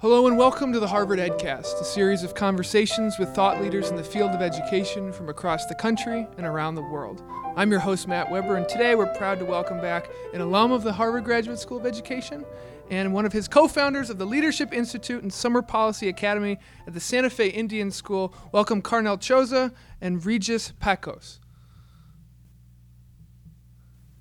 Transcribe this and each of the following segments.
Hello and welcome to the Harvard EdCast, a series of conversations with thought leaders in the field of education from across the country and around the world. I'm your host, Matt Weber, and today we're proud to welcome back an alum of the Harvard Graduate School of Education and one of his co founders of the Leadership Institute and Summer Policy Academy at the Santa Fe Indian School. Welcome Carnell Chosa and Regis Pecos.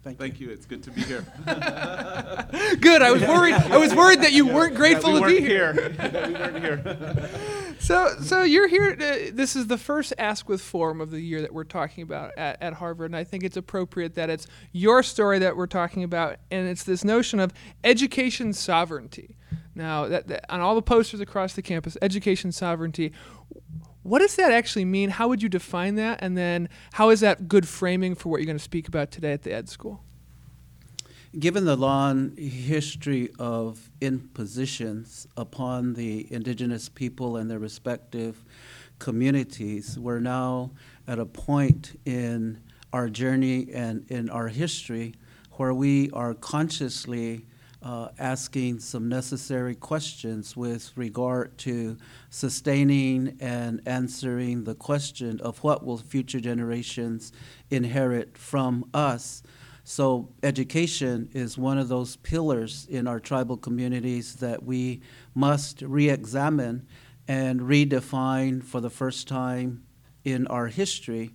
Thank, Thank you. It's good to be here. Good. I was worried. I was worried that you weren't grateful we to be here. That we weren't here. So, so you're here. To, this is the first Askwith Forum of the year that we're talking about at, at Harvard, and I think it's appropriate that it's your story that we're talking about, and it's this notion of education sovereignty. Now, that, that on all the posters across the campus, education sovereignty. What does that actually mean? How would you define that? And then, how is that good framing for what you're going to speak about today at the Ed School? Given the long history of impositions upon the indigenous people and their respective communities, we're now at a point in our journey and in our history where we are consciously uh, asking some necessary questions with regard to sustaining and answering the question of what will future generations inherit from us. So, education is one of those pillars in our tribal communities that we must re examine and redefine for the first time in our history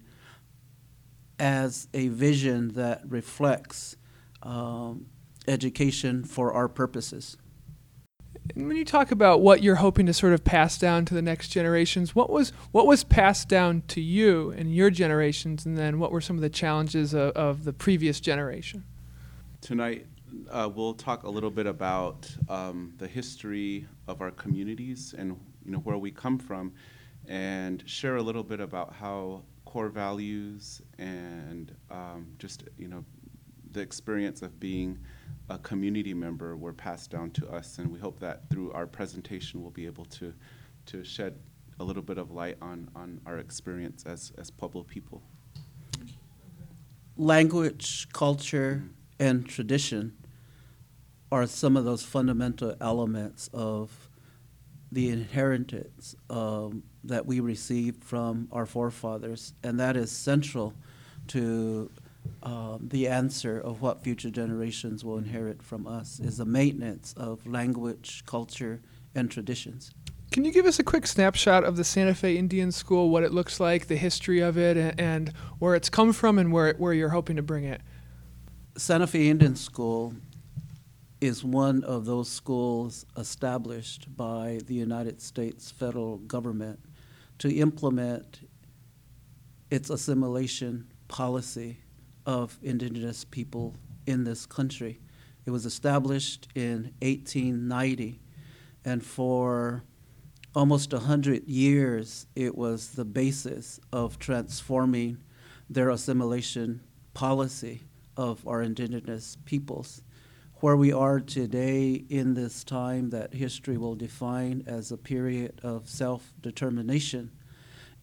as a vision that reflects um, education for our purposes. And when you talk about what you're hoping to sort of pass down to the next generations, what was what was passed down to you and your generations, and then what were some of the challenges of, of the previous generation? Tonight, uh, we'll talk a little bit about um, the history of our communities and you know where we come from, and share a little bit about how core values and um, just you know the experience of being a community member were passed down to us, and we hope that through our presentation we'll be able to to shed a little bit of light on, on our experience as, as Pueblo people. Language, culture, and tradition are some of those fundamental elements of the inheritance um, that we received from our forefathers, and that is central to um, the answer of what future generations will inherit from us is the maintenance of language, culture, and traditions. Can you give us a quick snapshot of the Santa Fe Indian School, what it looks like, the history of it, and, and where it's come from, and where where you're hoping to bring it? Santa Fe Indian School is one of those schools established by the United States federal government to implement its assimilation policy of indigenous people in this country. It was established in 1890, and for almost 100 years, it was the basis of transforming their assimilation policy of our indigenous peoples. Where we are today in this time that history will define as a period of self determination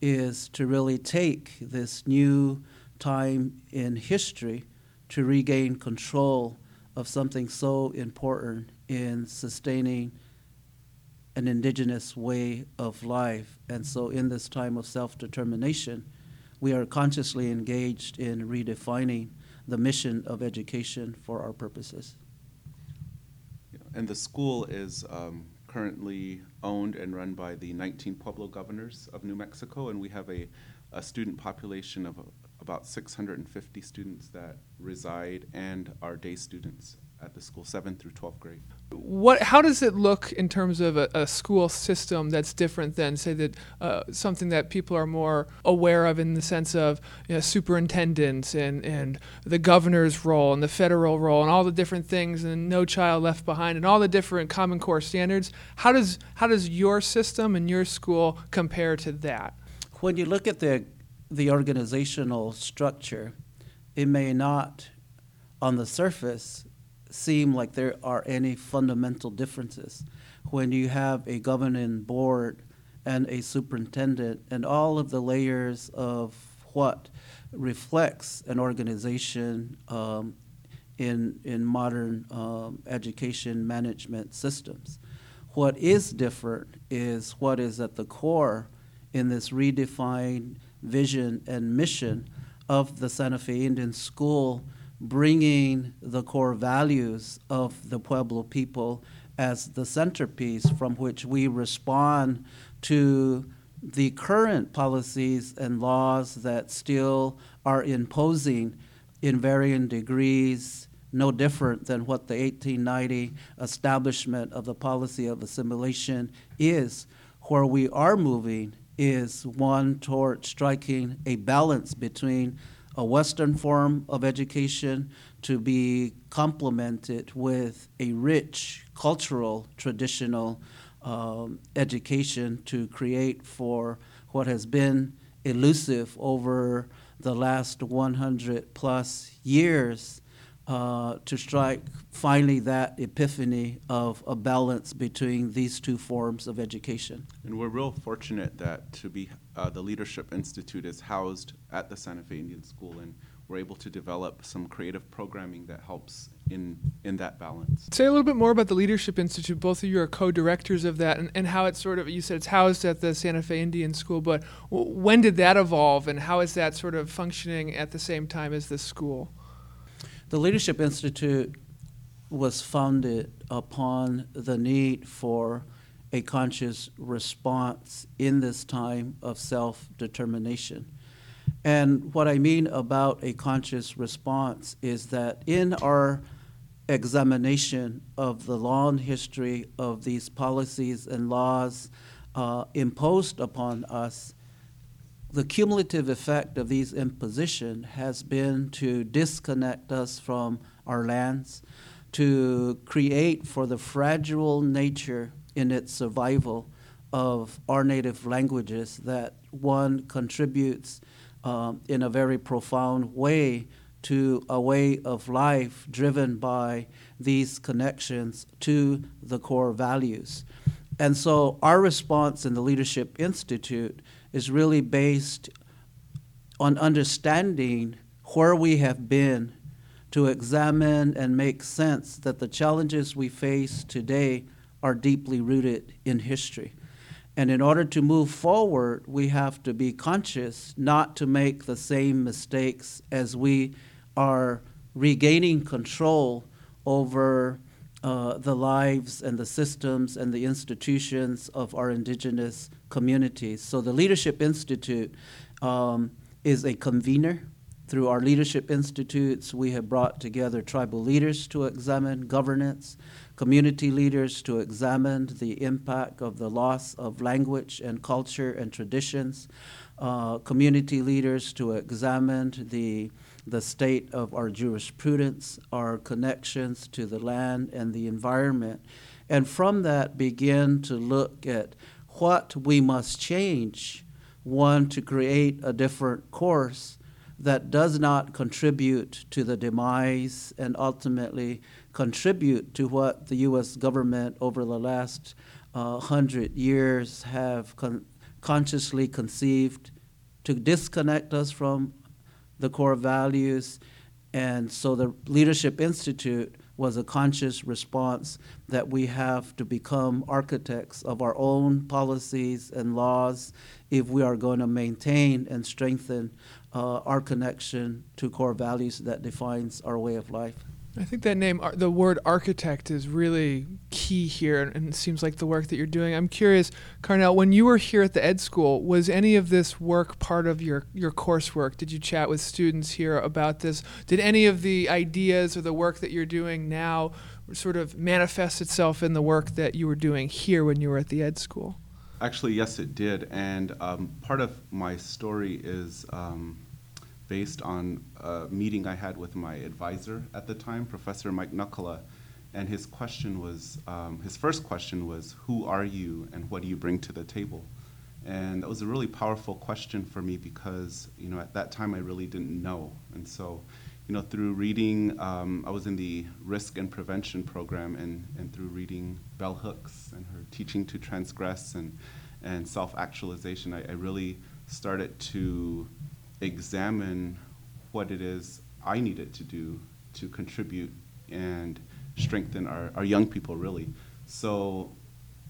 is to really take this new time in history to regain control of something so important in sustaining an indigenous way of life. And so, in this time of self determination, we are consciously engaged in redefining the mission of education for our purposes. And the school is um, currently owned and run by the 19 Pueblo governors of New Mexico, and we have a, a student population of about 650 students that reside and are day students at the school, 7th through 12th grade. What? How does it look in terms of a, a school system that's different than, say, that uh, something that people are more aware of in the sense of you know, superintendents and, and the governor's role and the federal role and all the different things and No Child Left Behind and all the different Common Core standards? How does how does your system and your school compare to that? When you look at the the organizational structure, it may not, on the surface, seem like there are any fundamental differences. When you have a governing board and a superintendent and all of the layers of what reflects an organization um, in, in modern um, education management systems. What is different is what is at the core in this redefined vision and mission of the Santa Fe Indian School, bringing the core values of the Pueblo people as the centerpiece from which we respond to the current policies and laws that still are imposing in varying degrees, no different than what the 1890 establishment of the policy of assimilation is. Where we are moving is one toward striking a balance between a Western form of education to be complemented with a rich cultural, traditional um, education to create for what has been elusive over the last 100 plus years uh, to strike finally that epiphany of a balance between these two forms of education. And we're real fortunate that to be uh, the Leadership Institute is housed at the Santa Fe Indian School, and we're able to develop some creative programming that helps in in that balance. Say a little bit more about the Leadership Institute. Both of you are co-directors of that, and, and how it's sort of you said it's housed at the Santa Fe Indian School, but w- when did that evolve, and how is that sort of functioning at the same time as the school? The Leadership Institute was founded upon the need for a conscious response in this time of self determination. And what I mean about a conscious response is that in our examination of the long history of these policies and laws uh, imposed upon us, the cumulative effect of these imposition has been to disconnect us from our lands, to create for the fragile nature in its survival of our native languages that one contributes um, in a very profound way to a way of life driven by these connections to the core values. And so our response in the Leadership Institute is really based on understanding where we have been to examine and make sense that the challenges we face today are deeply rooted in history. And in order to move forward, we have to be conscious not to make the same mistakes as we are regaining control over uh, the lives and the systems and the institutions of our indigenous communities. So the Leadership Institute um, is a convener. Through our leadership institutes, we have brought together tribal leaders to examine governance, community leaders to examine the impact of the loss of language and culture and traditions, uh, community leaders to examine the the state of our jurisprudence, our connections to the land and the environment, and from that begin to look at what we must change. One, to create a different course that does not contribute to the demise and ultimately contribute to what the U.S. government over the last uh, hundred years have con- consciously conceived to disconnect us from the core values. And so the Leadership Institute was a conscious response that we have to become architects of our own policies and laws if we are going to maintain and strengthen uh, our connection to core values that defines our way of life. I think that name, the word architect, is really key here, and it seems like the work that you're doing. I'm curious, Carnell, when you were here at the Ed School, was any of this work part of your, your coursework? Did you chat with students here about this? Did any of the ideas or the work that you're doing now sort of manifest itself in the work that you were doing here when you were at the Ed School? Actually, yes, it did. And um, part of my story is. Um, based on a meeting I had with my advisor at the time, Professor Mike Nakkula, and his question was, um, his first question was, who are you and what do you bring to the table? And that was a really powerful question for me because, you know, at that time I really didn't know. And so, you know, through reading, um, I was in the risk and prevention program, and, and through reading Bell Hooks and her teaching to transgress and, and self actualization, I, I really started to examine what it is I needed to do to contribute and strengthen our, our young people, really. So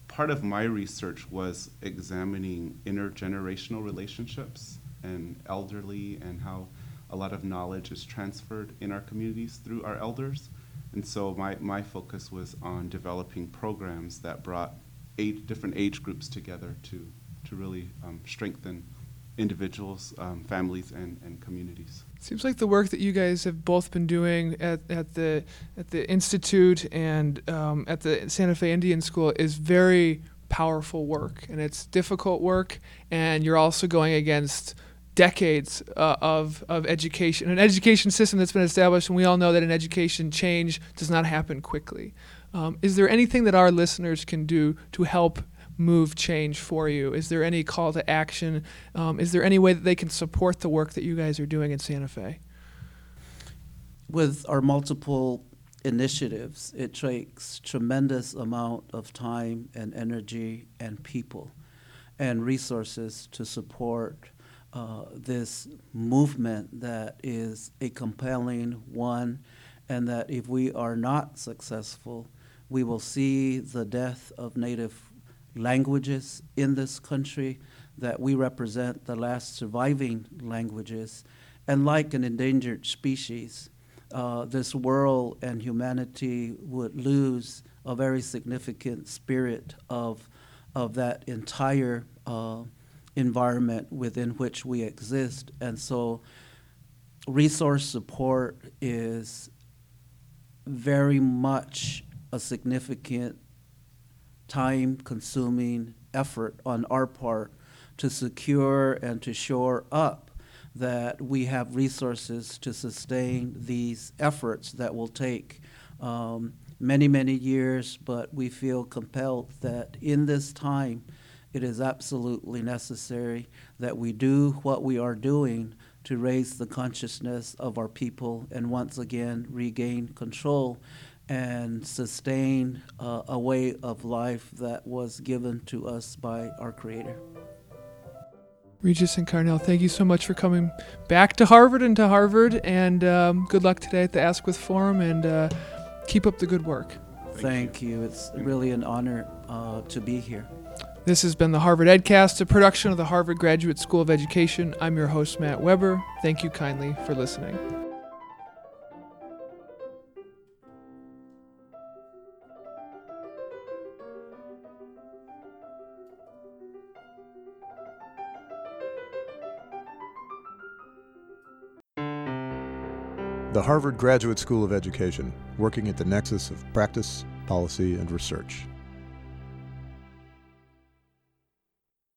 part of my research was examining intergenerational relationships and elderly and how a lot of knowledge is transferred in our communities through our elders. And so my, my focus was on developing programs that brought eight different age groups together to, to really um, strengthen individuals, um, families, and, and communities. Seems like the work that you guys have both been doing at, at the at the institute and um, at the Santa Fe Indian School is very powerful work, and it's difficult work, and you're also going against decades uh, of of education, an education system that's been established, and we all know that an education change does not happen quickly. Um, is there anything that our listeners can do to help move change for you? Is there any call to action? Um, is there any way that they can support the work that you guys are doing in Santa Fe? With our multiple initiatives, it takes tremendous amount of time and energy and people and resources to support uh, this movement that is a compelling one, and that if we are not successful, we will see the death of Native languages in this country, that we represent the last surviving languages. And like an endangered species, uh, this world and humanity would lose a very significant spirit of, of that entire uh, environment within which we exist. And so, resource support is very much a significant time consuming effort on our part to secure and to shore up that we have resources to sustain these efforts that will take um, many, many years, but we feel compelled that in this time it is absolutely necessary that we do what we are doing to raise the consciousness of our people and once again regain control and sustain uh, a way of life that was given to us by our Creator. Regis and Carnell, thank you so much for coming back to Harvard and to Harvard, and um, good luck today at the Askwith Forum, and uh, keep up the good work. Thank, thank you. you. It's really an honor uh, to be here. This has been the Harvard EdCast, a production of the Harvard Graduate School of Education. I'm your host, Matt Weber. Thank you kindly for listening. The Harvard Graduate School of Education, working at the nexus of practice, policy, and research.